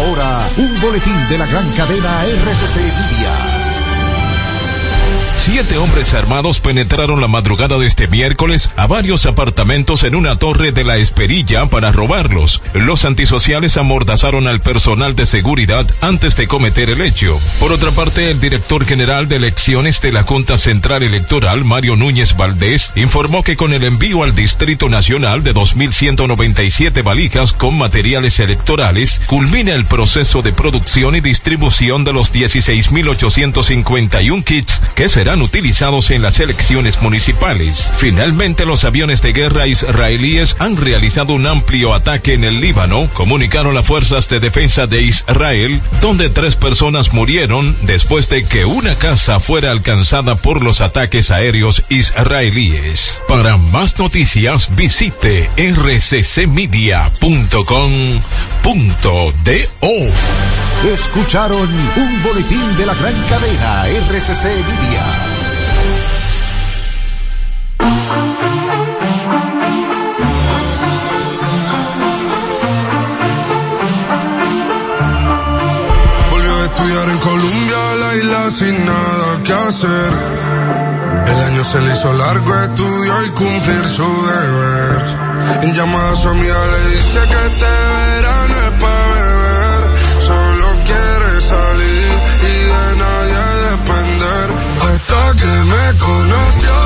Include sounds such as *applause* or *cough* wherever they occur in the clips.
ahora un boletín de la gran cadena RCC Media. Siete hombres armados penetraron la madrugada de este miércoles a varios apartamentos en una torre de la Esperilla para robarlos. Los antisociales amordazaron al personal de seguridad antes de cometer el hecho. Por otra parte, el director general de elecciones de la Junta Central Electoral, Mario Núñez Valdés, informó que con el envío al Distrito Nacional de 2.197 valijas con materiales electorales, culmina el proceso de producción y distribución de los 16.851 kits que serán utilizados en las elecciones municipales. Finalmente, los aviones de guerra israelíes han realizado un amplio ataque en el Líbano, comunicaron las fuerzas de defensa de Israel, donde tres personas murieron después de que una casa fuera alcanzada por los ataques aéreos israelíes. Para más noticias, visite rccmedia.com.do. Escucharon un boletín de la gran cadena RCC Media. Sin nada que hacer. El año se le hizo largo, estudió y cumplir su deber. En llamada a su amiga le dice que este verano es para beber. Solo quiere salir y de nadie depender. Hasta que me conoció,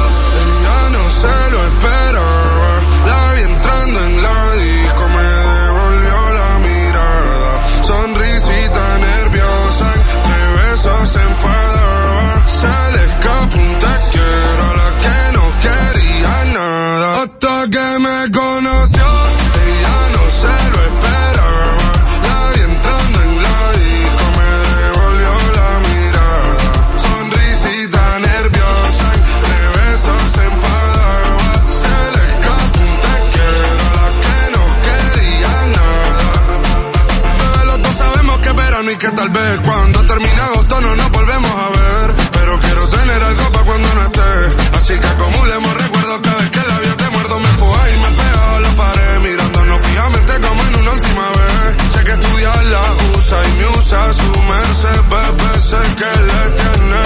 cuando termine agosto no nos volvemos a ver. Pero quiero tener algo para cuando no esté. Así que acumulemos recuerdos cada vez que el labio te muerdo. Me empuja y me pega a la pared. Mirándonos fijamente como en una última vez. Sé que estudiar la usa y me usa su merced. Bebé, sé que le tiene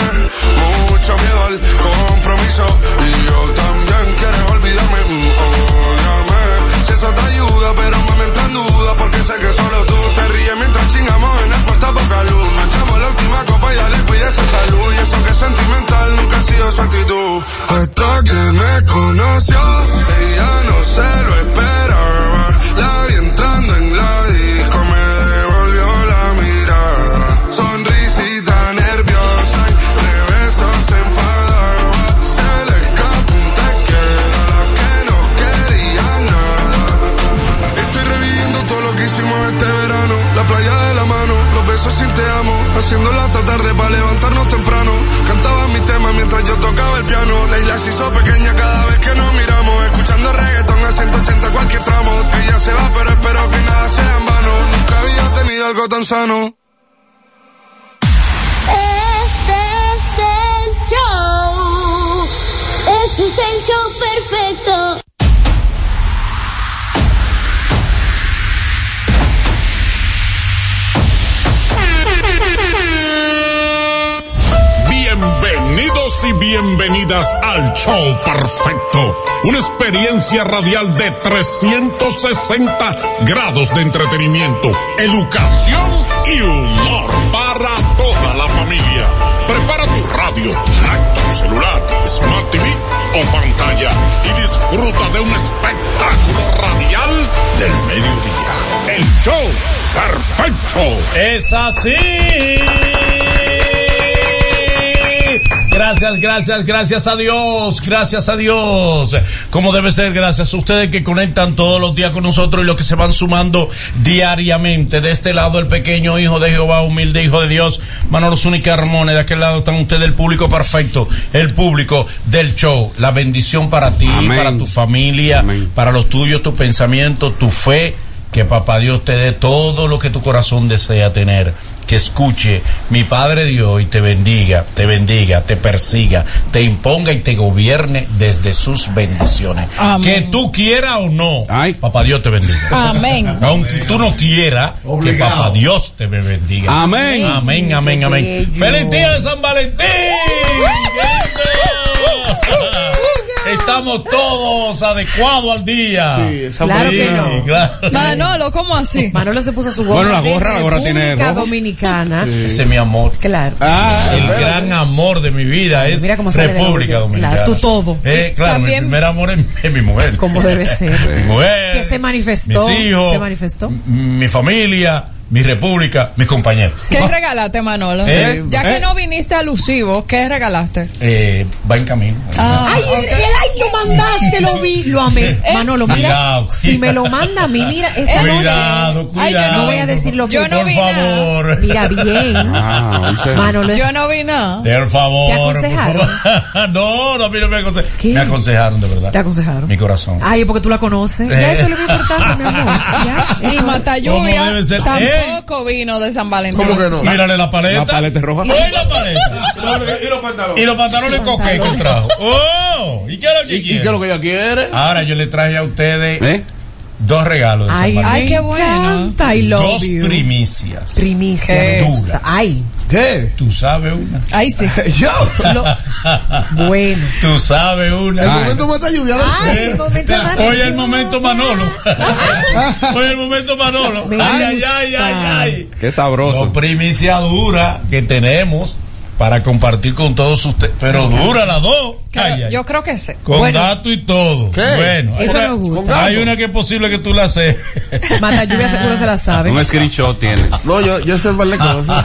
mucho miedo al compromiso. Esa salud. Y eso que es sentimental nunca ha sido su actitud. Hasta que me conoció, ella no se lo esperaba. La vi entrando en la disco, me devolvió la mirada. Sonrisita nerviosa, entre besos se enfadaba. Se le escapó un te quiero a la que no quería nada. Estoy reviviendo todo lo que hicimos este verano. La playa de la mano, los besos sin te amo. Haciéndola hasta tarde para Pequeña cada vez que nos miramos. Escuchando reggaetón a 180 cualquier tramo. Ella se va, pero espero que nada sea en vano. Nunca había tenido algo tan sano. Este es el show. Este es el show perfecto. Y bienvenidas al show perfecto. Una experiencia radial de 360 grados de entretenimiento, educación y humor para toda la familia. Prepara tu radio, laptop, celular, smart TV o pantalla y disfruta de un espectáculo radial del mediodía. El show perfecto. Es así. Gracias, gracias, gracias a Dios, gracias a Dios. Como debe ser, gracias a ustedes que conectan todos los días con nosotros y los que se van sumando diariamente. De este lado, el pequeño hijo de Jehová, humilde hijo de Dios, Manolo Zúñiga Ramón. De aquel lado están ustedes, el público perfecto, el público del show. La bendición para ti, Amén. para tu familia, Amén. para los tuyos, tu pensamiento, tu fe. Que papá Dios te dé todo lo que tu corazón desea tener que escuche mi Padre Dios y te bendiga, te bendiga, te persiga, te imponga y te gobierne desde sus bendiciones. Amén. Que tú quieras o no, Ay. papá Dios te bendiga. Amén. Aunque tú no quieras, que papá Dios te bendiga. Amén. Amén, amén, amén. bello. ¡Feliz día de San Valentín! Estamos todos adecuados al día. Sí, esa Claro que no. claro. Manolo, ¿cómo así? Manolo se puso su gorra. Bueno, la gorra, la gorra tiene República rojo. Dominicana. Ese es mi amor. Claro. Ah, El gran amor de mi vida es Mira cómo sale de República. Dominicana. Claro, tú todo. Eh, claro, También- mi primer amor es, es mi mujer. Como debe *laughs* ser. Mi mujer. Que se manifestó, Mis hijos. se manifestó. Mi familia, mi república, mis compañeros. ¿Qué regalaste, Manolo? Eh, ya eh. que no viniste alusivo, ¿qué regalaste? Eh, va en camino. Ah, Ay, el, el ay, lo mandaste, lo vi, lo amé. Manolo, mira, Cuidado, si me lo manda a mí, mira, esta Cuidado, noche. Ay, yo cuidado. No voy a decir lo que Yo no Por vi nada. favor. Mira bien. ah. Manolo, Yo no vi nada. Por favor. ¿Te aconsejaron? *laughs* no, no, a mí no me aconsejaron. ¿Qué? Me aconsejaron, de verdad. te aconsejaron. Mi corazón. Ay, porque tú la conoces. Ya Eh. eso es lo que importante, mi amor. *laughs* Ya. Y ¿Cómo Matalluvia debe ser? Tampoco vino de San Valentín. ¿Cómo que no? Mírale la paleta. La paleta es roja. Oye, la paleta. *laughs* Y los pantalones. Y los pantalones coqué que trajo. ¡Oh! ¿Y qué es lo que ¿Y, y quiere? qué es lo que ella quiere? Ahora yo le traje a ustedes ¿Eh? dos regalos de San Ay, Valentín. Ay, qué bueno. Dos primicias. Primicia. Qué me gusta. duras. Ay, ¿Qué? Tú sabes una. Ay, sí. *laughs* Yo. bueno. Tú sabes una. El momento más está lluvia. Ay, el momento más- Hoy es *laughs* el momento Manolo. Hoy es el momento Manolo. Ay, ay, ay, ay, ay. Qué sabroso. Dos primicia dura que tenemos para compartir con todos ustedes. Pero dura las dos. Ay, ay. yo creo que sí. Con Bueno. dato y todo. ¿Qué? Bueno, hay Eso una- me gusta. Hay una que es posible que tú la seas. *laughs* Mata lluvia seguro se la sabe. Un screenshot tiene. No, yo, yo sé par de cosas.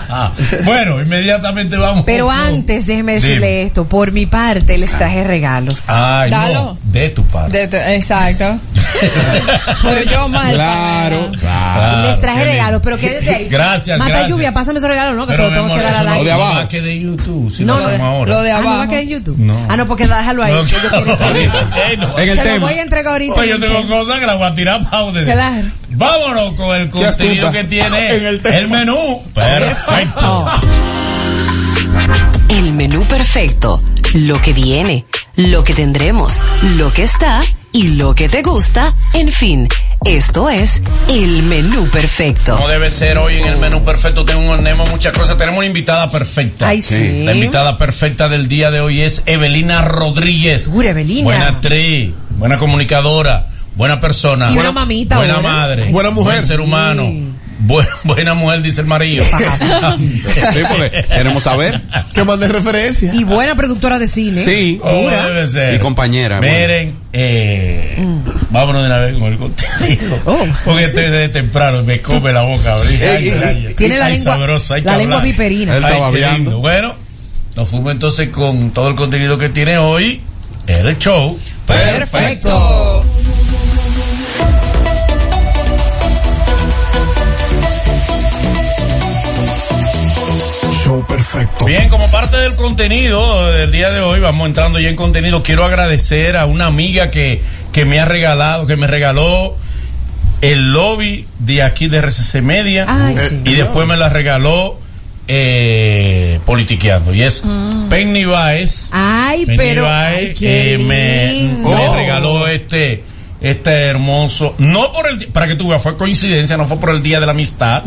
bueno, inmediatamente vamos. Pero antes, déjeme decirle Dime. esto. Por mi parte, les traje regalos. Ay, Dalo. no, de tu parte. De tu- exacto. *laughs* Soy yo mal. Claro, claro. les traje regalos, pero quédese ahí. Gracias, Mata gracias. lluvia, pásame esos regalos, ¿no? Que Pero, se mi lo tengo amor, que dar al no aire. de abajo. a quedar en YouTube. Si No, lo lo de- hacemos ahora. Lo de Ah, no va a abajo. quedar en YouTube. No. Ah, no, porque déjalo ahí. No, que yo quiero- bueno. En el Se lo tema. voy a entregar ahorita. Pues yo tengo cosas que las voy a tirar para ustedes. Claro. Vámonos con el contenido que tiene *laughs* En el el, menú. Perfecto. El menú perfecto, lo que viene, lo que tendremos, lo que está y lo que te gusta, en fin, esto es el menú perfecto. Como debe ser hoy en el menú perfecto, tenemos muchas cosas. Tenemos una invitada perfecta. Ay, sí. La invitada perfecta del día de hoy es Evelina Rodríguez. Evelina. Buena actriz, buena comunicadora, buena persona. Y una buena, mamita Buena ahora. madre. Buena mujer. Buen ser humano. Sí. Buen- *laughs* buena mujer, dice el marido. *laughs* Sí, porque queremos saber. Que mandé referencia. Y buena productora de cine. Sí. Como debe ser. Y compañera, Miren, eh, vámonos de una vez con el contenido. Oh. Porque este de temprano me come la boca. Ay, Ey, ay, ay. Tiene la Ay, lengua- sabroso, hay que la lengua viperina. Él lindo. Bueno, nos fuimos entonces con todo el contenido que tiene hoy. El show. Perfecto. Perfecto. Bien, como parte del contenido del día de hoy, vamos entrando ya en contenido. Quiero agradecer a una amiga que, que me ha regalado, que me regaló el lobby de aquí de RCC Media. Ay, Eh, sí. Y después me la regaló eh, Politiqueando. Y es Penny Baez. Ay, Penny pero. Baez, ay, eh, me, regaló este este hermoso no por el para que tú veas fue coincidencia no fue por el día de la amistad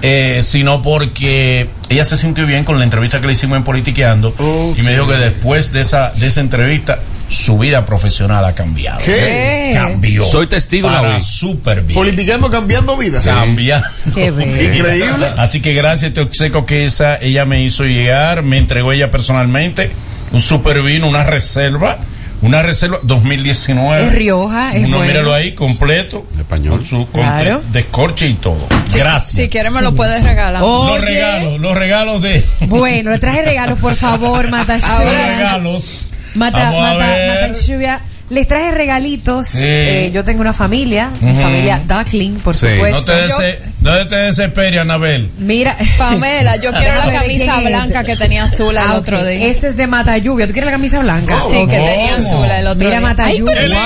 eh, sino porque ella se sintió bien con la entrevista que le hicimos en Politiqueando y me dijo que después de esa de esa entrevista su vida profesional ha cambiado ¿Qué? Cambió Soy testigo, la para vi. súper bien Politicando cambiando vidas. cambia Qué. Increíble. Así que gracias a este obsequio que esa ella me hizo llegar, me entregó ella personalmente un super vino, una reserva, una reserva 2019. Es Rioja, es Uno bueno. míralo ahí completo, Español. con su Claro. descorche y todo. gracias. Si quieres me lo puedes regalar. Oh. los Oye. regalos, los regalos de *laughs* Bueno, le traje regalos, por favor, *laughs* Mata los regalos. Mata, Vamos a mata, ver. Mata Lluvia. Les traje regalitos. Sí. Eh, yo tengo una familia, mi Ujú. familia Duckling, por Sí. supuesto. No te, dese- no te desesperes, Anabel. Mira. *laughs* Pamela, yo quiero la camisa es blanca que tenía azul el Ah, otro día. Este es de Mata Lluvia. ¿Tú quieres la camisa blanca? Sí, que tenía azul el otro Mira, día. Mata Ay, Lluvia. pero- ¡Wow!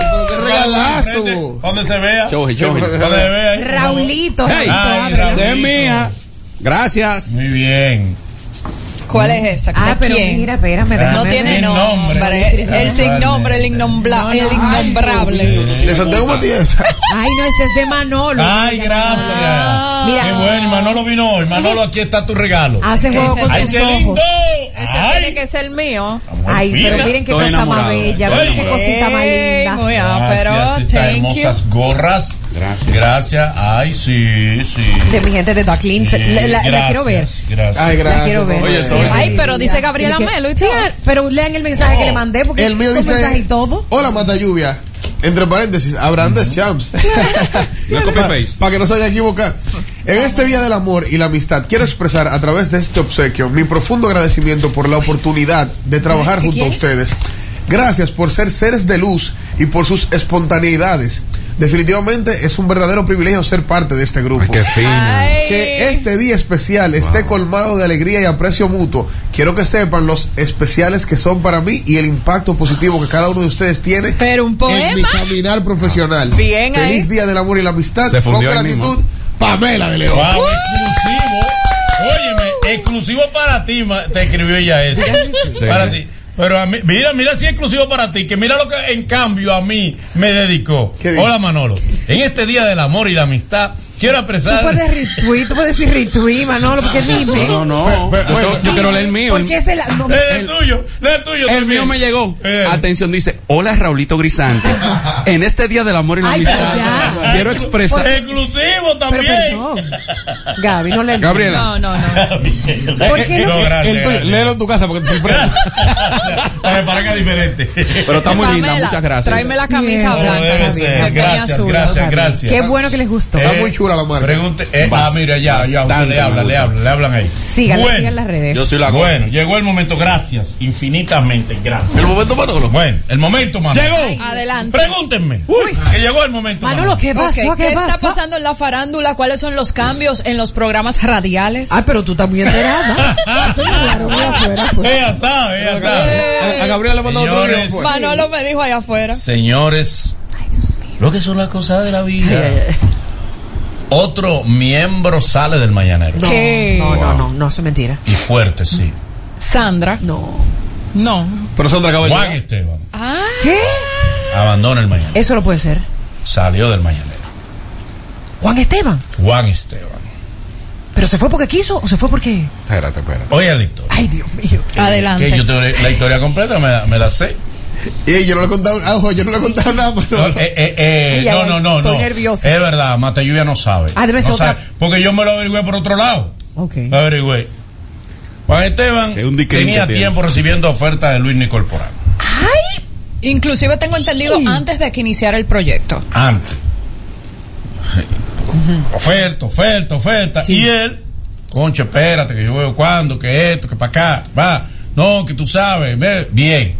¿Pero qué regalaste? abrazo. Donde se vea. Choji, choji. Donde se vea. Raulito, Hey, Raulito, Ay, ábrelo. Raulito. Esa es mía. Gracias. Muy bien. ¿Cuál es esa? Ah, ¿De pero quién? mira, espérame. Ah, No déjame tiene ver. Sin nombre. nombre. El sin nombre, el innombla- el innombrable. De Santiago Matías. Ay, no, este es de Manolo. Ay, gracias. Ah. Mira. Qué bueno, y Manolo vino hoy. Manolo, aquí está tu regalo. Hace juego con Ay, tus qué lindo. Ese Ay. tiene que ser mío. Ay, pero miren qué Estoy cosa más bella. Miren qué cosita más linda. Muy. Gracias, estas Thank you. hermosas gorras. Gracias. Gracias. Ay, sí, sí. De mi gente de Duck. Sí, La, la- la quiero ver. gracias, Gracias. Ay, La gracias. quiero ver. Oye, Sí, soy- Ay, pero dice Gabriela Que- Melo y Sí, todo. pero lean el mensaje que le mandé porque El mío dice. mensaje y todo. Hola, Mata Lluvia. Entre paréntesis, Abraham de Champs. No. Para *laughs* que no se vaya a equivocar. En este día del amor y la amistad, quiero expresar a través de este obsequio mi profundo agradecimiento por la oportunidad de trabajar ¿Qué junto a ustedes. Gracias por ser seres de luz y por sus espontaneidades. Definitivamente es un verdadero privilegio ser parte de este grupo. Qué fino. Ay. Que este día especial esté colmado de alegría y aprecio mutuo. Quiero que sepan los especiales que son para mí y el impacto positivo que cada uno de ustedes tiene Pero un en mi poema. caminar profesional. Bien ahí. Feliz día del amor y la amistad. Se fundió Con ahí gratitud, mismo. Pamela de León. Wow, exclusivo. Óyeme, exclusivo para ti, ma- te escribió ella eso. Sí. Para ti. Pero a mí, mira, mira si es exclusivo para ti, que mira lo que en cambio a mí me dedicó. Hola Manolo, en este día del amor y la amistad, quiero Tú expresar... puedes retweet, tú puedes decir retweet, Manolo, porque dime. No, no, no. Yo, yo quiero leer el mío. Porque es el. no, Lee el tuyo, lee el tuyo. El también. mío me llegó. Eh. Atención, dice: Hola, Raulito Grisante. En este día del amor y la Ay, amistad, ya. quiero expresar. Exclusivo pero también. Gaby, no le Gabriela. No, no, no. ¿Por qué no? No, gracias, El tuyo, gracias. léelo en tu casa porque te sorprende. *laughs* Para que diferente. Pero está muy linda, muchas gracias. Tráeme la camisa blanca. debe Gaby, Gracias, azul. gracias, gracias. Qué bueno que les gustó. Está muy chula la marca. Pregunte, eh, ah, mira, ya, ya, usted le habla, le hablan, le hablan ahí. Síganla, Bueno, sigan las redes. Yo soy la. Bueno, llegó el momento, gracias, infinitamente, gracias. El momento Manolo. Bueno, el momento, Manolo. Llegó. Adelante. Pregúntenme. que llegó el momento. Manolo, ¿qué pasó? ¿Qué, ¿Qué está pasando en la farándula? ¿Cuáles son los cambios en los programas radiales? Ay, pero tú estás muy enterada. *laughs* Ella sabe, ella sabe. A, a Gabriela le ha mandado otro video. pues. Manolo me dijo allá afuera. Señores, lo que son las cosas de la vida. Otro miembro sale del mañanero. No, ¿Qué? no, no, no, no, eso es mentira. Y fuerte, sí. Sandra. No. No. Pero Sandra acaba de Juan llegar. Esteban Ah. ¿Qué? abandona el mañanero. Eso no puede ser. Salió del mañanero. Juan Esteban. Juan Esteban. ¿Pero se fue porque quiso o se fue porque.? Espérate, espérate. Oye, la historia. Ay, Dios mío. Adelante. Que yo tengo la historia completa, me la sé. Y yo no le he contado, ah, ojo, yo no le he contado nada, No, Manolo. eh, eh, eh, no, no, no, estoy no. nerviosa. Es verdad, Mata Lluvia no sabe. Ah, debe ser No otra- sabe, Porque yo me lo averigüé por otro lado. Ok. Lo averigüé. Juan Esteban Es un diquín tenía tiempo recibiendo ofertas de Luis Nicol Corporal. Inclusive tengo entendido antes de que iniciara el proyecto. Antes. Oferta, oferta, oferta. Y él, concha, espérate, que yo veo cuándo, que esto, que para acá, va. No, que tú sabes, ve, bien.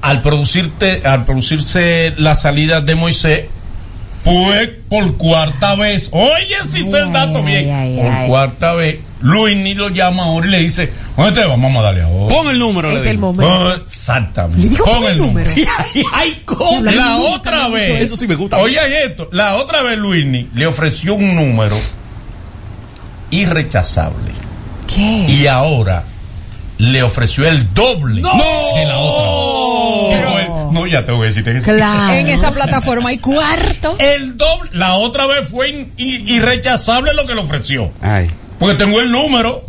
Al producirte, al producirse la salida de Moisés, pues por cuarta vez, oye, si sé el dato Ay, bien, ay, por ay. cuarta vez, Luis ni lo llama ahora y le dice, oye, te vamos a darle ahora. Pon el número, Este le es el digo. Oh, exactamente. Le dijo, pon el número. Diablo, *laughs* La otra vez. Eso sí me gusta. Oye esto. La otra vez Luini le ofreció un número irrechazable. ¿Qué? Y ahora le ofreció el doble que la otra. Ya te voy a decir. Claro. En esa plataforma hay cuarto. El doble. La otra vez fue in- irrechazable lo que le ofreció. Ay. Porque tengo el número.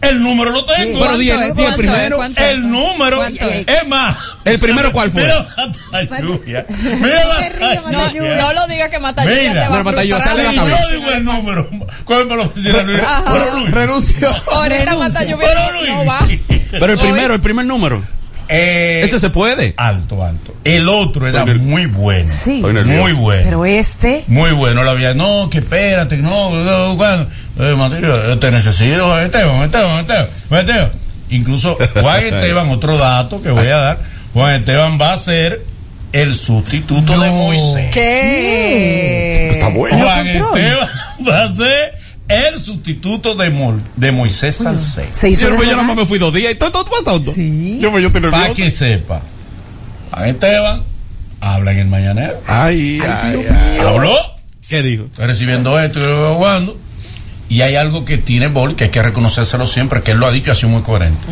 El número lo tengo. Pero el- es? ¿Cuánto primero. El número. ¿Cuánto es? Más. ¿El primero cuál fue? Mira la lluvia. Mira la No, no lo diga que mata Mira, lluvia se va Mata Lluvia frustrar. sale la cabeza. yo digo el número, ¿cuál me lo decía Luis? Pero Luis. Renunció. Ahorita mata lluvia Pero no, Luis. no va. Pero el primero, el primer número. Eh, Ese se puede. Alto, alto. El otro era Estoy muy bueno. Sí. Muy bueno. Pero este. Muy bueno, lo había. No, que espérate, no, no, cuando. Eh, Mateo, yo te necesito, Juan Esteban, Esteban, Esteban, Juan Esteban. Incluso Juan *laughs* Esteban, otro dato que voy a dar. Juan Esteban va a ser el sustituto de Moisés. ¿Qué? Está bueno. Juan. Esteban va a ser el sustituto de, Moisés Salcedo. Se hizo. Yo, yo me fui dos días y todo, todo pasando. Sí. Yo, pues, yo Para que sepa. Juan Esteban habla en el mañanero. Ay, ay, ay. Habló. ¿Qué dijo? Estoy recibiendo esto y lo jugando. Y hay algo que tiene Boli que hay que reconocérselo siempre, que él lo ha dicho así muy coherente.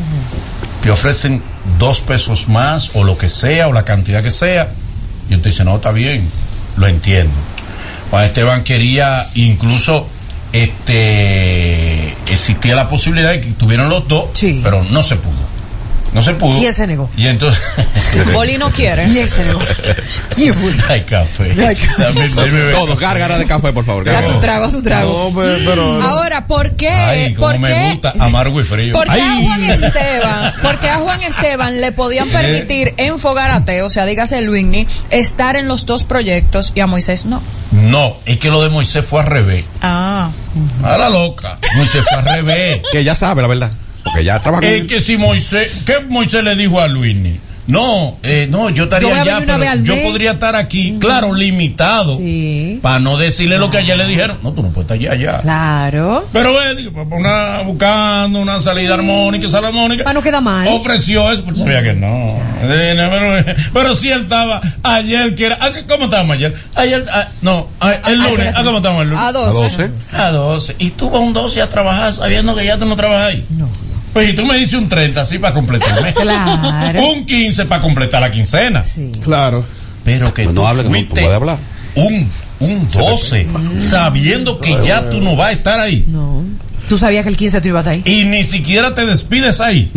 Te ofrecen dos pesos más o lo que sea o la cantidad que sea. Y él te dice, no, está bien, lo entiendo. Juan Esteban quería incluso este existía la posibilidad de que tuvieran los dos, pero no se pudo. No se pudo. ¿Quién se negó? Y entonces. *laughs* Boli no quiere. ¿Quién se negó? ¿Quién fue? Hay café. Ay, café. Dame- dame ver. Todo, gárgara de café, por favor. A tu trago, a tu trago. No, pero, pero- Ahora, ¿por qué? Ay, ¿Por me qué? gusta amargo y frío. ¿Por qué a. Juan Esteban, porque a Juan Esteban le podían permitir en Fogarate, o sea, dígase Luigny, estar en los dos proyectos y a Moisés no? No, es que lo de Moisés fue al revés. Ah. A la loca. Moisés fue al revés. Que ya sabe la verdad. Porque ya trabaja Es que si Moisés, ¿qué Moisés le dijo a Luini? No, eh, no, yo estaría a allá, pero al yo podría estar aquí, claro, limitado, Sí. para no decirle lo que ayer le dijeron. No, tú no puedes estar allá, allá. Claro. Pero ve, digo, pues, una, buscando una salida armónica, sala armónica. Ah, no queda mal. Ofreció eso, pero sabía que no. Eh, no, Pero, pero sí él estaba ayer, que era. ah, ¿Cómo estábamos ayer? Ayer, ah, no, ah, el Ah, lunes. ¿A cómo estábamos el lunes? A 12. A 12. Y tú vas un 12 a trabajar sabiendo que ya tú no trabajas ahí. No. Pues y tú me dices un 30 así para completarme. Claro. un 15 para completar la quincena. Claro. Pero que Pues no tú hable, que no puede hablar. un, un 12 sabiendo que ya tú no vas a estar ahí. No. Tú sabías que el 15 tú ibas a estar ahí. Y ni siquiera te despides ahí.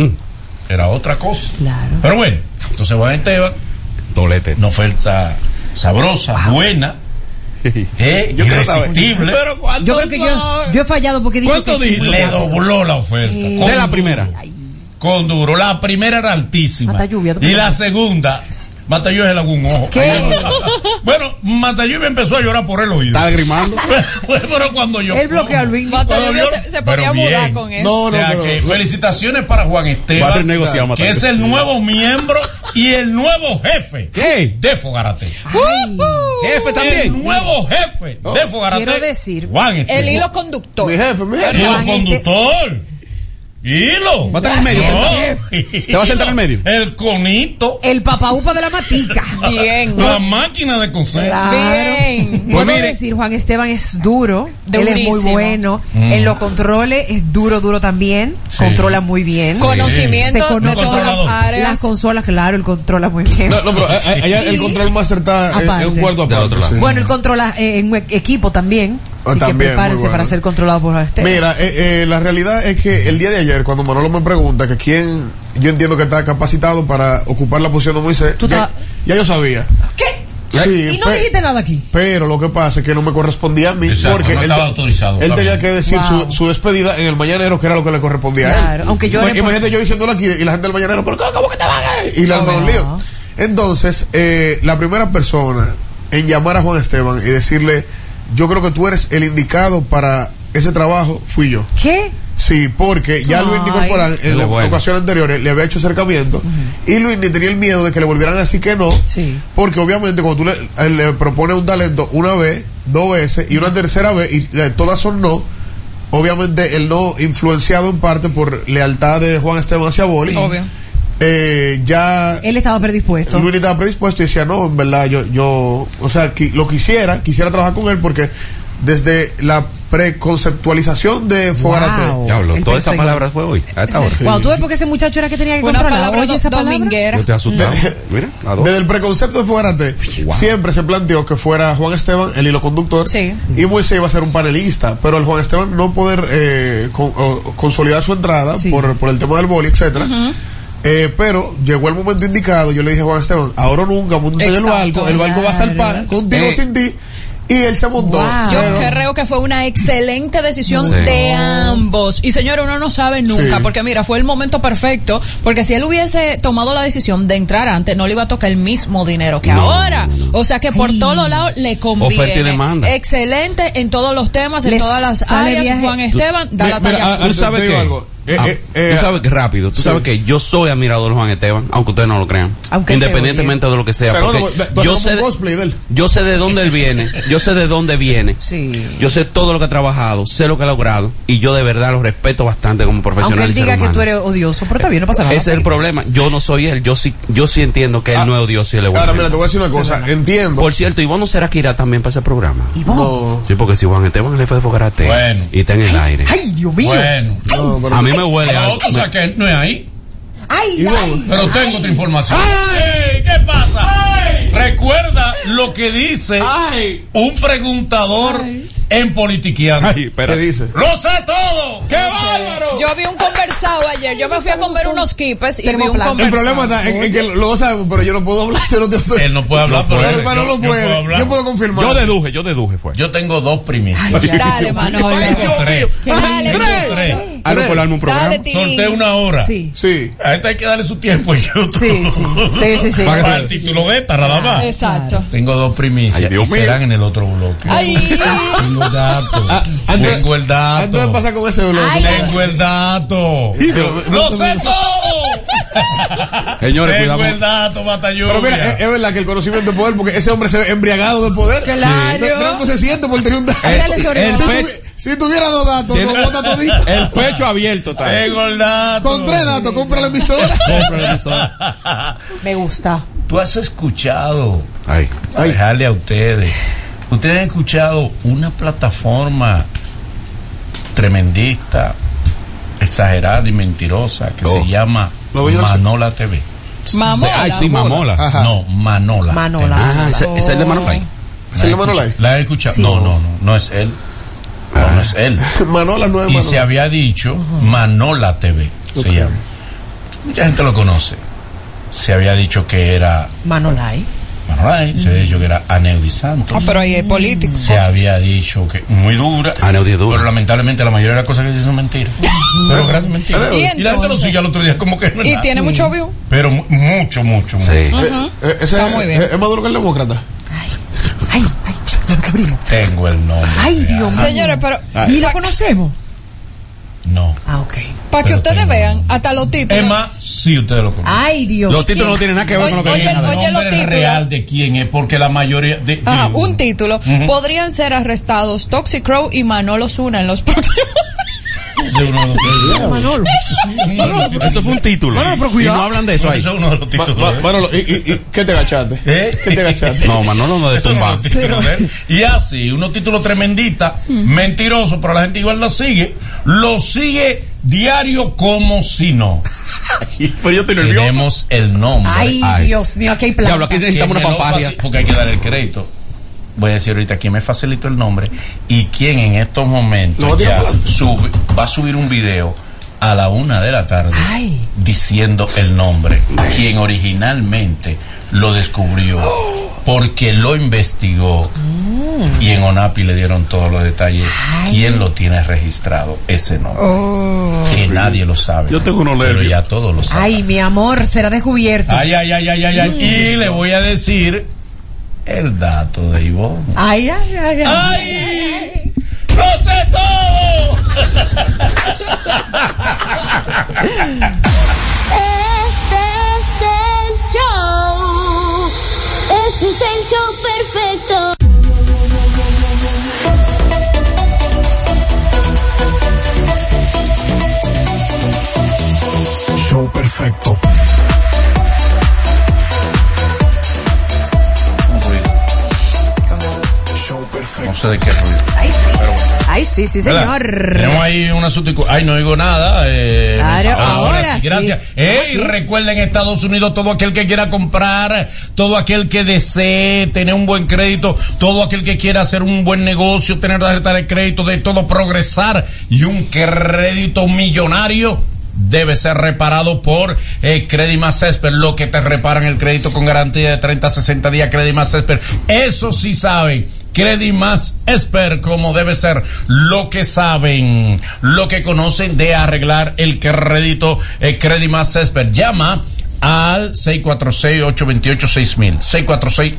Era otra cosa. Claro. Pero bueno, entonces Juan Esteban, Tolete. una oferta sabrosa, buena, *laughs* eh, Yo irresistible. Yo creo que yo, yo he fallado porque dije ¿Cuánto que sí. Le dobló la oferta. De la duro. primera. Con duro. La primera era altísima. Lluvia, y la segunda, Matalló es el algún ojo. ¿Qué? bueno, Matalló me empezó a llorar por el oído. Está grimando. *laughs* pero cuando yo. Él bloqueó a Luis. Matalluvia se, se podía Pero mudar con eso. No, o sea pero- que felicitaciones para Juan Va a Esteban, renegociar, que es el nuevo miembro y el nuevo jefe ¿Qué? de Fogarate. Jefe El también. nuevo jefe de Fogarate. Quiero decir, Juan Esteban. El hilo conductor. Mi jefe, mi jefe. Hilo Este- conductor. Hilo. Va a estar en el medio, No. ¿Se va a sentar en el medio? *laughs* El conito. el papá upa de la matica. *laughs* Bien. La máquina de coser. Claro. Bien. Puedo mire. decir, Juan Esteban es duro, él es muy bueno, Mm. en los controles es duro, duro también, Sí. controla muy bien. Conocimiento Se de conoce todas las controlador. Las áreas. consolas, claro, él controla muy bien. No, no, pero eh, eh, allá el control master está en- en, un cuarto aparte. otro lado. sí. Bueno, él controla eh, en equipo también, Ah, así que también, prepárense bueno. para ser controlado por Esteban. Mira, eh, eh, la realidad es que el día de ayer, cuando Manolo me pregunta que quién yo entiendo que está capacitado para ocupar la posición de Moisés, Tú ya, yo sabía. ¿Qué? Sí, y no pe- dijiste nada aquí. Pero lo que pasa es que no me correspondía a mí Exacto, porque no él, estaba autorizado, él tenía que decir Wow. su, su despedida en el mañanero, que era lo que le correspondía a Claro, él. aunque yo Imagínate yo diciéndolo aquí y la gente del mañanero, ¿pero cómo que te van a Y le armó un lío. Entonces, eh, la primera persona en llamar a Juan Esteban y decirle, yo creo que tú eres el indicado para ese trabajo, fui yo. ¿Qué? Sí, porque ya Ay. Luis Corporán en Qué las bueno. ocasiones anteriores le había hecho acercamiento y Luis tenía el miedo de que le volvieran a decir que no, Sí. porque obviamente cuando tú le, le propones un talento una vez, dos veces y una tercera vez y eh, todas son no, obviamente el no influenciado en parte por lealtad de Juan Esteban hacia Boli, Obvio. Eh, ya Él estaba predispuesto. Luis estaba predispuesto y decía, no, en verdad, yo, yo o sea, qui- lo quisiera, quisiera trabajar con él porque desde la preconceptualización de Fogarate, Wow. Diablo, esas perfecto. palabras fue hoy, a esta hora. Wow, tú ves por qué ese muchacho era que tenía que Una controlar. palabra Oye, esa palabra. dominguera. Yo te. Mira, a dos. Desde el preconcepto de Fogarate, Wow. siempre se planteó que fuera Juan Esteban el hilo conductor Sí. y Moisés iba a ser un panelista, pero el Juan Esteban no poder eh, con- o- consolidar su entrada Sí. por, por el tema del boli, etcétera. Eh, pero llegó el momento indicado, yo le dije a Juan Esteban, ahora nunca, montate en el barco, el barco va a salpar, contigo Eh. sin ti, y él se montó. Wow. Yo Pero- creo que fue una excelente decisión Sí. de ambos. Y señor, uno no sabe nunca, Sí. porque mira, fue el momento perfecto, porque si él hubiese tomado la decisión de entrar antes, no le iba a tocar el mismo dinero que No, ahora. O sea que por todos lados le conviene. Oferta y demanda. Excelente en todos los temas, en Les todas las áreas. viaje. Juan Esteban da la Mira, talla. ¿Tú sabes algo. Eh, Ah, eh, eh, tú sabes que rápido, tú sí. sabes que yo soy admirador de Juan Esteban, aunque ustedes no lo crean. Aunque él Independientemente de lo que sea. O sea, no, yo sé de- él. yo sé de dónde él viene, yo sé de dónde viene. Sí. Yo sé todo lo que ha trabajado, sé lo que ha logrado y yo de verdad lo respeto bastante como profesional. Aunque él y ser diga que tú eres odioso, pero bien, no pasa nada. Ese es el problema. Yo no soy él. Yo sí, yo sí entiendo que él Ah, no es odioso y él es bueno. Ahora, mira, te voy a decir una cosa. Entiendo. Por cierto, Ivonne no será que irá también para ese programa. No. Sí, porque si Juan Esteban es el jefe de Fogarate Bueno. y está en el aire. Ay, Dios mío. Bueno. No, pero- A mí me huele Pero algo. tú sabes que no es ahí. Ay. Pero tengo otra información. ¡Ey! ¿Qué pasa? Recuerda lo que dice un preguntador en Politiquiano. ¿Qué dice? ¡Lo sé todo! ¡Qué bárbaro! Yo vi un conversado ayer. Yo me fui a comer unos kipes y vi un Termoplan. El conversado. problema está en, en que dos sabemos, pero yo no puedo hablar. Yo no tengo- Él no puede hablar, pero Pero hermano yo- no yo puede. puedo hablar. Yo puedo confirmar. Yo deduje, yo deduje fue. Yo tengo dos primicias. Dale, Manolo. Ay, Dios Tres. mío. Dale, Tres. Algo por darme un programa. Solté una hora. Sí. Sí. A esta hay que darle su tiempo en YouTube. Sí, sí. Sí, sí, sí. Para el título de esta, nada más. Exacto. Tengo dos primicias. Y serán en el otro bloque. Ay. Tengo el dato. Ah, antes- Tengo el dato. De pasar con ese bloque. Tengo el dato. ¡Lo sé todo! Señores, Tengo cuidado. el dato, batallón. Pero mira, es, es verdad que el conocimiento es poder, porque ese hombre se ve embriagado de poder. Claro. Mira cómo se siente por tener un dato. Sobre Si, tuviera dos datos, lo bota todito. El pecho abierto está. Tengo el dato. Con tres datos, compra la emisora. *laughs* *laughs* Me gusta. Tú has escuchado, Ay. a dejarle a ustedes, ustedes han escuchado una plataforma tremendista, exagerada y mentirosa que Oh. se llama veo yo- Manola TV. Mamola. Ay, sí, mamola. Ajá. No, Manola. Manola. Ah, ese es el de Manolay. ¿Es el de Manolay? ¿La han escuchado? Sí. No, no, no, no es él. No, no es él. *laughs* Manola no es Y Manola. se había dicho Manola TV, se llama. Mucha gente lo conoce. Se había dicho que era Manolay. Manola, se había dicho que era Aneudi Santos. Ah, pero ahí es político. se había dicho que muy dura. Aneudi dura. Pero lamentablemente la mayoría de las cosas que dicen son mentiras. *laughs* pero grandes mentiras. ¿Y Y la gente lo sigue al otro día como que no es Y nada. tiene mucho view. Pero mu- mucho, mucho, Sí. mucho. Eh, eh, ese Está es, muy bien. es- es Maduro que el demócrata. Ay, ay, primo. Tengo el nombre. Ay, Dios mío. Señores, pero ¿Y lo conocemos? No. Ah, ok. para que ustedes tengo- vean, hasta los títulos. Es más, sí, ustedes lo conocen. Ay, Dios. Los títulos no tienen nada que ver con lo que Oye, dicen. oye, El los títulos. real de quién es, porque la mayoría de. Ajá, de- un título. Podrían ser arrestados Toxic Crow y Manolo Zuna en los *laughs* próximos. Ese es uno de los títulos. Manolo. Eso fue un título. Bueno, pero y cuidado. no hablan de eso ahí. Ese es uno de los títulos. él. Manolo, ¿y, y, y qué te agachaste? ¿Eh? ¿Qué te agachaste? No, Manolo no de Ese es uno tumba. de los títulos de él. Y así, unos títulos tremendistas, mentirosos, pero la gente igual lo sigue. Lo sigue diario como si no. Pero yo estoy nervioso. Tenemos el nombre. Ay, Ay. Dios mío, aquí hay plata. Diablo, aquí necesitamos una fanfarria. Porque hay que dar el crédito. Voy a decir ahorita quién me facilitó el nombre y quién en estos momentos ya sube- va a subir un video a la una de la tarde Ay. diciendo el nombre, quien originalmente lo descubrió porque lo investigó y en ONAPI le dieron todos los detalles. ¿Quién lo tiene registrado? Ese nombre. Que nadie lo sabe. Yo tengo unos Pero ya todos lo saben. Ay, mi amor, será descubierto. Ay, ay, ay, ay, ay, ay. Y le voy a decir el dato de Ivonne. Ay, ay, ay, ay. ¡Ay! ¡Lo sé todo! Este es el show. Este es el show perfecto. Show perfecto. No sé de qué ruido. Ay, sí. Ay, sí, sí, señor. Tenemos ahí una susticu- Ay, no oigo nada. Eh, Claro, ahora sí. Gracias. Ey, recuerden Estados Unidos, todo aquel que quiera comprar, todo aquel que desee tener un buen crédito, todo aquel que quiera hacer un buen negocio, tener tarjeta de crédito, de todo progresar y un crédito millonario debe ser reparado por eh, Credimas Césped, lo que te reparan el crédito con garantía de 30 a 60 días Credimas Césped. Eso sí saben. Credimas Esper, como debe ser, lo que saben, lo que conocen de arreglar el crédito eh, Credimas Esper. Llama al 646-828-6000.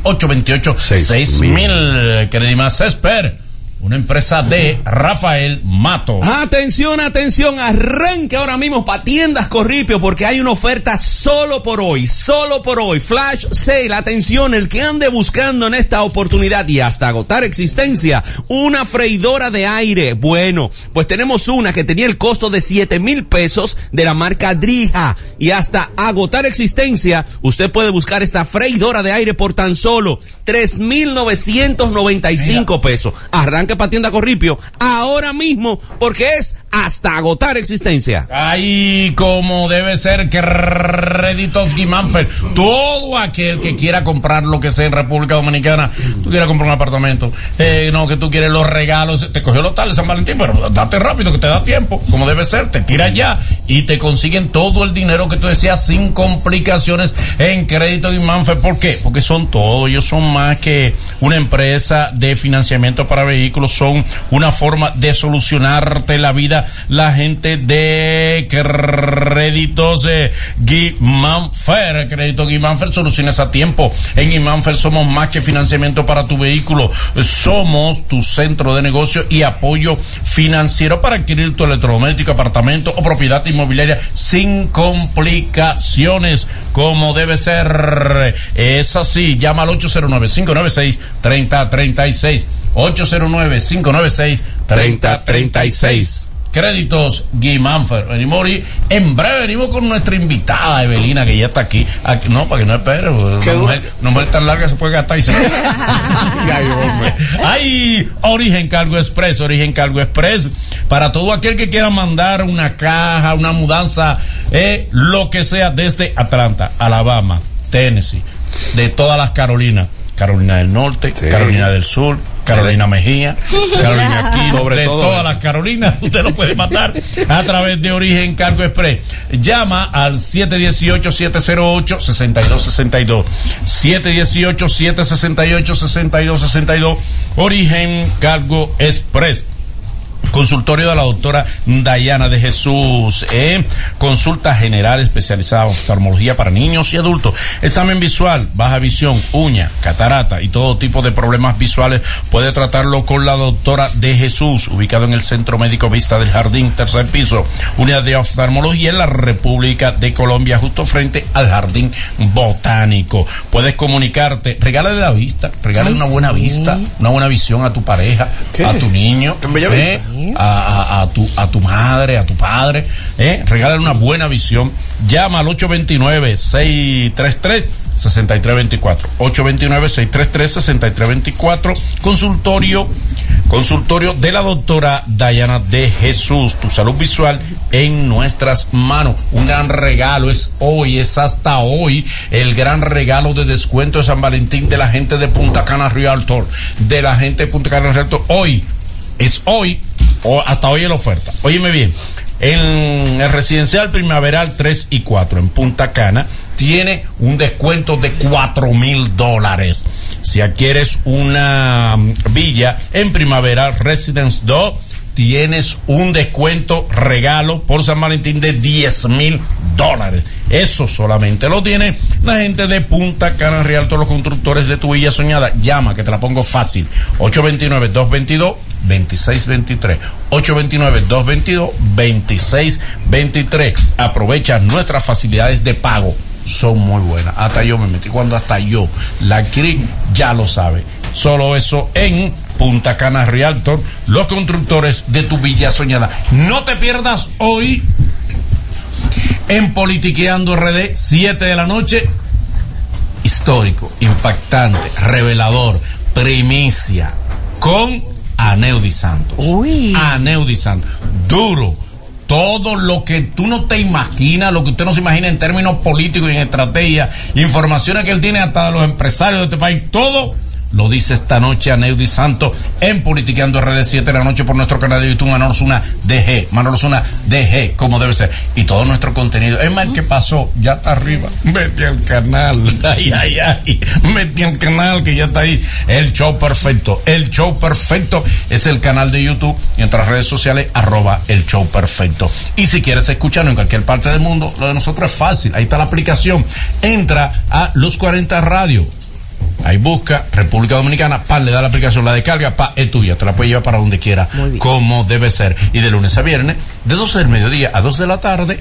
646-828-6000. Credimas Esper una empresa de Rafael Mato. Atención, atención, arranque ahora mismo para tiendas Corripio porque hay una oferta solo por hoy, solo por hoy. Flash sale, atención, el que ande buscando en esta oportunidad y hasta agotar existencia, una freidora de aire. Bueno, pues tenemos una que tenía el costo de 7 mil pesos de la marca Drija y hasta agotar existencia, usted puede buscar esta freidora de aire por tan solo 3,995 pesos. Arranque para tienda Corripio ahora mismo porque es hasta agotar existencia. Ahí como debe ser créditos Guimánfer. Todo aquel que quiera comprar lo que sea en República Dominicana, tú quieras comprar un apartamento, eh, no, que tú quieres los regalos, te cogió los tales San Valentín, pero date rápido que te da tiempo, como debe ser, te tira ya y te consiguen todo el dinero que tú deseas sin complicaciones en crédito Guimánfer. ¿Por qué? Porque son todo, ellos son más que una empresa de financiamiento para vehículos, son una forma de solucionarte la vida la gente de créditos eh, Guimánfer. Crédito Guimánfer, soluciones a tiempo. En Guimánfer somos más que financiamiento para tu vehículo. Somos tu centro de negocio y apoyo financiero para adquirir tu electrodoméstico, apartamento o propiedad inmobiliaria sin complicaciones, como debe ser. Es así. Llama al 809-596-3036. 809-596-3036. Créditos Guimánfer. Venimos en breve venimos con nuestra invitada Evelina, que ya está aquí. Aquí- no, para que no espere. Una mujer, una mujer tan larga se puede gastar y se *laughs* Ay, hombre. Ay, Origen Cargo Express, Origen Cargo Express. Para todo aquel que quiera mandar una caja, una mudanza, eh, lo que sea, desde Atlanta, Alabama, Tennessee, de todas las Carolinas. Carolina del Norte, Carolina del Sur, Carolina Mejía, Carolina *laughs* aquí, Sobre de todo todas las Carolinas, *laughs* usted lo puede mandar a través de Origen Cargo Express. Llama al 718-708-6262. 718-768-6262. Origen Cargo Express. Consultorio de la doctora Dayana de Jesús. ¿eh? Consulta general especializada en oftalmología para niños y adultos. Examen visual, baja visión, uña, catarata y todo tipo de problemas visuales. Puede tratarlo con la doctora de Jesús, ubicado en el Centro Médico Vista del Jardín, tercer piso. Unidad de oftalmología en la República de Colombia, justo frente al Jardín Botánico. Puedes comunicarte, regálale la vista, regálale Ay, una buena sí. vista, una buena visión a tu pareja, ¿Qué? a tu niño. En. A, a- tu, a tu madre, a tu padre, ¿eh? regálale una buena visión. Llama al 829-633-6324. 829-633-6324. Consultorio, consultorio de la doctora Dayana de Jesús. Tu salud visual en nuestras manos. Un gran regalo es hoy, es hasta hoy el gran regalo de descuento de San Valentín de la gente de Punta Cana Realtor. De la gente de Punta Cana Realtor. Hoy es hoy, hasta hoy es la oferta. Óyeme bien, en el residencial primaveral 3 y 4 en Punta Cana tiene un descuento de 4 mil dólares. Si adquieres una mm, villa en primaveral Residence 2, tienes un descuento regalo por San Valentín de 10 mil dólares. Eso solamente lo tiene la gente de Punta Cana Real, todos los constructores de tu villa soñada. Llama, que te la pongo fácil. 829-222-2623. 829-222-2623. Aprovecha nuestras facilidades de pago. Son muy buenas. Hasta yo me metí. Cuando hasta yo la adquirí, ya lo sabe. Solo eso en Punta Cana Realtor, los constructores de tu villa soñada. No te pierdas hoy en Politiqueando RD, 7 de la noche. Histórico, impactante, revelador, primicia, con Aneudi Santos. Uy. Aneudi Santos. Duro. Todo lo que tú no te imaginas, lo que usted no se imagina en términos políticos y en estrategia, informaciones que él tiene hasta de los empresarios de este país, todo lo dice esta noche Aneudi Santos en Politiqueando RD 7 de la noche por nuestro canal de YouTube Manolo Zuna DG, Manolo Zuna DG, como debe ser. Y todo nuestro contenido. Es más, el que pasó, ya está arriba. *laughs* Vete al canal. *laughs* Ay, ay, ay. Vete al canal que ya está ahí. El show perfecto. El show perfecto es el canal de YouTube y en nuestras redes sociales, arroba el show perfecto. Y si quieres escucharnos en cualquier parte del mundo, lo de nosotros es fácil. Ahí está la aplicación. Entra a Los 40 Radio Ahí busca República Dominicana, pa, le da la aplicación, la descarga, pa, es tuya, te la puedes llevar para donde quiera, como debe ser. Y de lunes a viernes, de 12 del mediodía a 2 de la tarde,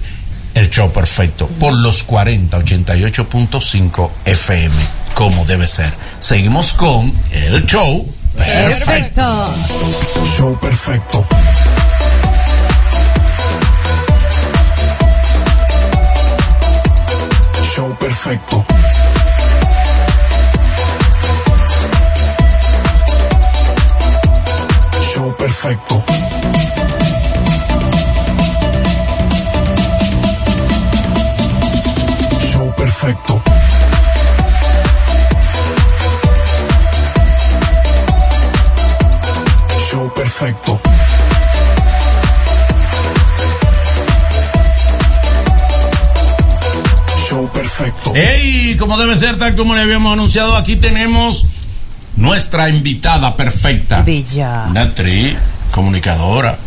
el show perfecto, por los 40, 88.5 FM, como debe ser. Seguimos con el show perfecto. Show perfecto. Show perfecto. Show perfecto. Show perfecto. Show perfecto. Show perfecto. ¡Ey! Como debe ser, tal como le habíamos anunciado, aquí tenemos nuestra invitada perfecta. Bella. Una actriz, comunicadora,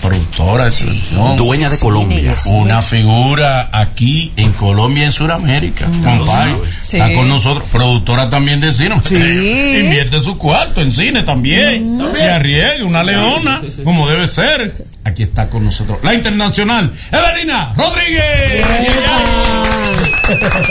productora de televisión. Dueña de Colombia. Una figura aquí en Colombia y en Sudamérica. compadre. Sí. Está con nosotros. Productora también de cine. *laughs* Invierte su cuarto en cine también. Se arriesga, una leona, como debe ser. Aquí está con nosotros la internacional, Evelina Rodríguez.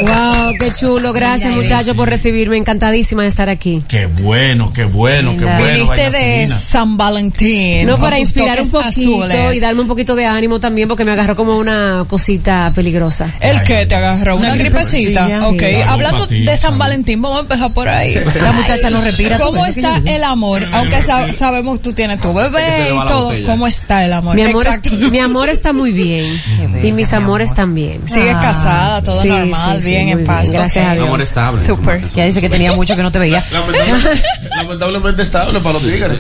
Wow, qué chulo. Gracias, muchachos, por recibirme. Encantadísima de estar aquí. Qué bueno, qué bueno, qué bueno. Viniste de. San Valentín. No, para inspirar un poquito azules. y darme un poquito de ánimo también, porque me agarró como una cosita peligrosa. ¿El qué te agarró? ¿Una, Una gripecita? gripecilla. Ok, Sí. hablando de San salud. Valentín, vamos a empezar por ahí. *laughs* La muchacha no respira. ¿Cómo está el amor? Aunque sa- sabemos tú tienes tu bebé y todo. ¿Cómo está el amor? Mi amor, es- mi amor está muy bien. *laughs* y mis amores también. Sigues Ah. casada, todo Sí, normal, sí, sí, bien, en paz. bien, gracias a Dios. Amor estable. Súper. Ya dice que tenía mucho que no te veía. Lamentablemente, lamentablemente estable para los tigres.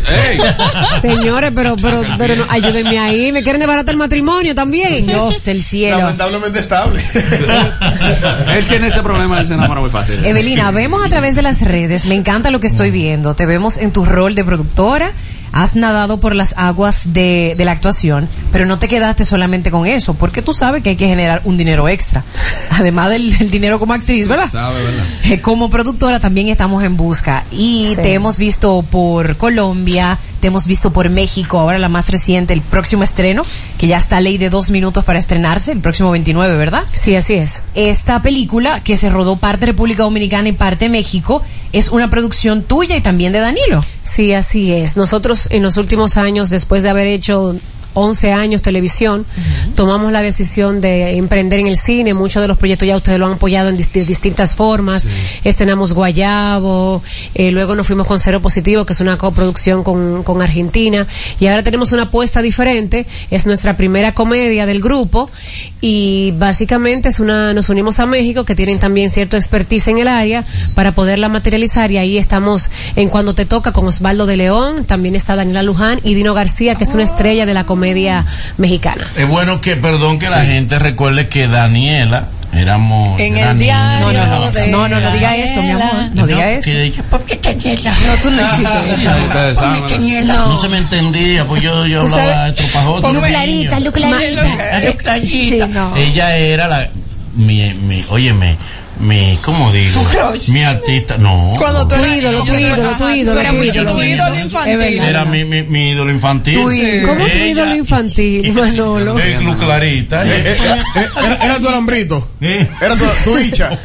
Señores, pero, pero, pero no, ayúdenme ahí. Me quieren desbaratar el matrimonio también. *laughs* Dios del cielo. Lamentablemente estable. *laughs* Él tiene ese problema, él se enamora muy fácil. Evelina, vemos a través de las redes, me encanta lo que estoy viendo. Te vemos en tu rol de productora, has nadado por las aguas de, de la actuación, pero no te quedaste solamente con eso, porque tú sabes que hay que generar un dinero extra. *laughs* Además del, del dinero como actriz, ¿verdad? Sabe, ¿verdad? Eh, Como productora también estamos en busca y Sí. te hemos visto por Colombia, te hemos visto por México, ahora la más reciente, el próximo estreno, que ya está a ley de dos minutos para estrenarse, el próximo 29, ¿verdad? Sí, así es. Esta película, que se rodó parte República Dominicana y parte México, es una producción tuya y también de Danilo. Sí, así es. Nosotros en los últimos años, después de haber hecho 11 años televisión, tomamos la decisión de emprender en el cine. Muchos de los proyectos ya ustedes lo han apoyado en distintas formas. Estrenamos Guayabo, eh, luego nos fuimos con Cero Positivo, que es una coproducción con, con Argentina. Y ahora tenemos una apuesta diferente. Es nuestra primera comedia del grupo. Y básicamente es una, nos unimos a México, que tienen también cierto expertise en el área, para poderla materializar. Y ahí estamos en Cuando Te Toca con Osvaldo de León. También está Daniela Luján y Dino García, que es una estrella de la comedia mexicana. Es bueno que, perdón, que la gente recuerde que Daniela éramos. En era el niña. diario. No, no, no, de no, no, no diga eso, mi amor. Daniela. No diga eso. que ¿por qué Daniela? No, tú no *laughs* hiciste eso. No se me entendía, pues yo, yo hablaba estropajoso. Ponme- Clarita, Lu Clarita. Clarita. Sí, no. Ella era la. Mi, mi, óyeme, mi, ¿cómo digo? *laughs* Mi artista, no. Cuando tú Tu ídolo, tu ídolo, tu ídolo, tu muy ídolo. infantil. Era mi, mi, mi ídolo infantil. Tu Sí. ¿Cómo tu ídolo infantil, *laughs* Manolo? Eh, Lu Clarita. Eh, eh, eh, era, era tu alambrito. eh. Era tu, tu hicha. Ya.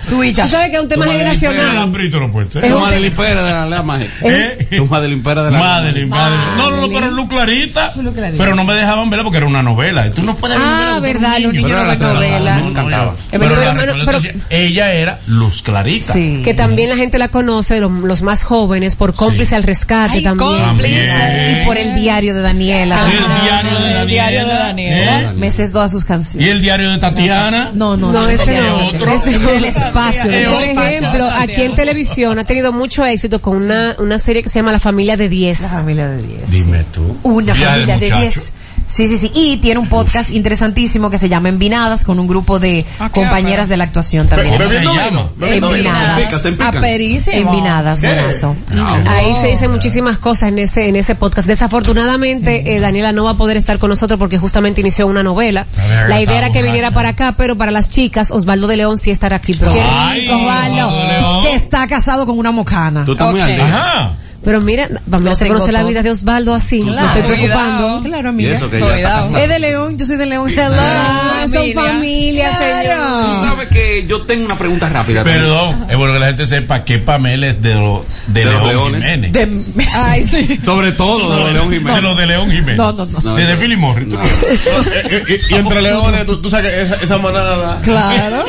Tú sabes que es un tema El generacional. hambrito no puede ser. Es Tu Madeline Pérez de la. ¿Eh? Tu Madeline Pérez de la Madeline. No, no, no, pero Lu Clarita. Pero no me dejaban verla porque era una novela. Y tú no puedes ver Ah, verdad, los niños no era novela. Pero, ella era Luz Clarita. Sí. que también la gente la conoce, lo- los más jóvenes, por cómplice al rescate Ay, también. Y por el diario de Daniela. Y el diario de el Daniela. diario de Daniela. ¿eh? Me sé todas sus Y canciones. el diario de Tatiana. No, no, No, ese no. otro. Ese es del *laughs* espacio. Por ejemplo, aquí en televisión ha tenido mucho éxito con una, una serie que se llama La Familia de La 10. familia de 10. Dime tú. Una familia de muchacho. 10. Sí, sí, sí. Y tiene un podcast interesantísimo que se llama Envinadas con un grupo de Ah, compañeras de la actuación también. Envinadas. Aperísimo. Envinadas, buenazo. Ahí se dicen muchísimas cosas en ese en ese podcast. Desafortunadamente, eh, Daniela no va a poder estar con nosotros porque justamente inició una novela. ver, La idea era que viniera para acá, pero para las chicas, Osvaldo de León sí estará aquí pronto. Qué rico, Osvaldo. Que está casado con una mocana. Tú estás muy Ok. al día. Ajá. Pero mira, vamos a conocer la todo. vida de Osvaldo así. Me Claro. estoy Cuidado. preocupando. Claro, Y amiga. eso que Cuidado. Es de León, yo soy de León. Hello. Ah, son Familia. Claro. Tú sabes que yo tengo una pregunta rápida. Perdón, es bueno que la gente sepa que Pamela es de, lo, de, De los León Leones. Jiménez. De- Ay, sí. Sobre todo de los León De Jiménez. los de León Jiménez. No, no, no. No, Desde. Philly Morris. no. Eh, eh, y, y entre leones, tú, tú sabes que esa, esa manada. Claro.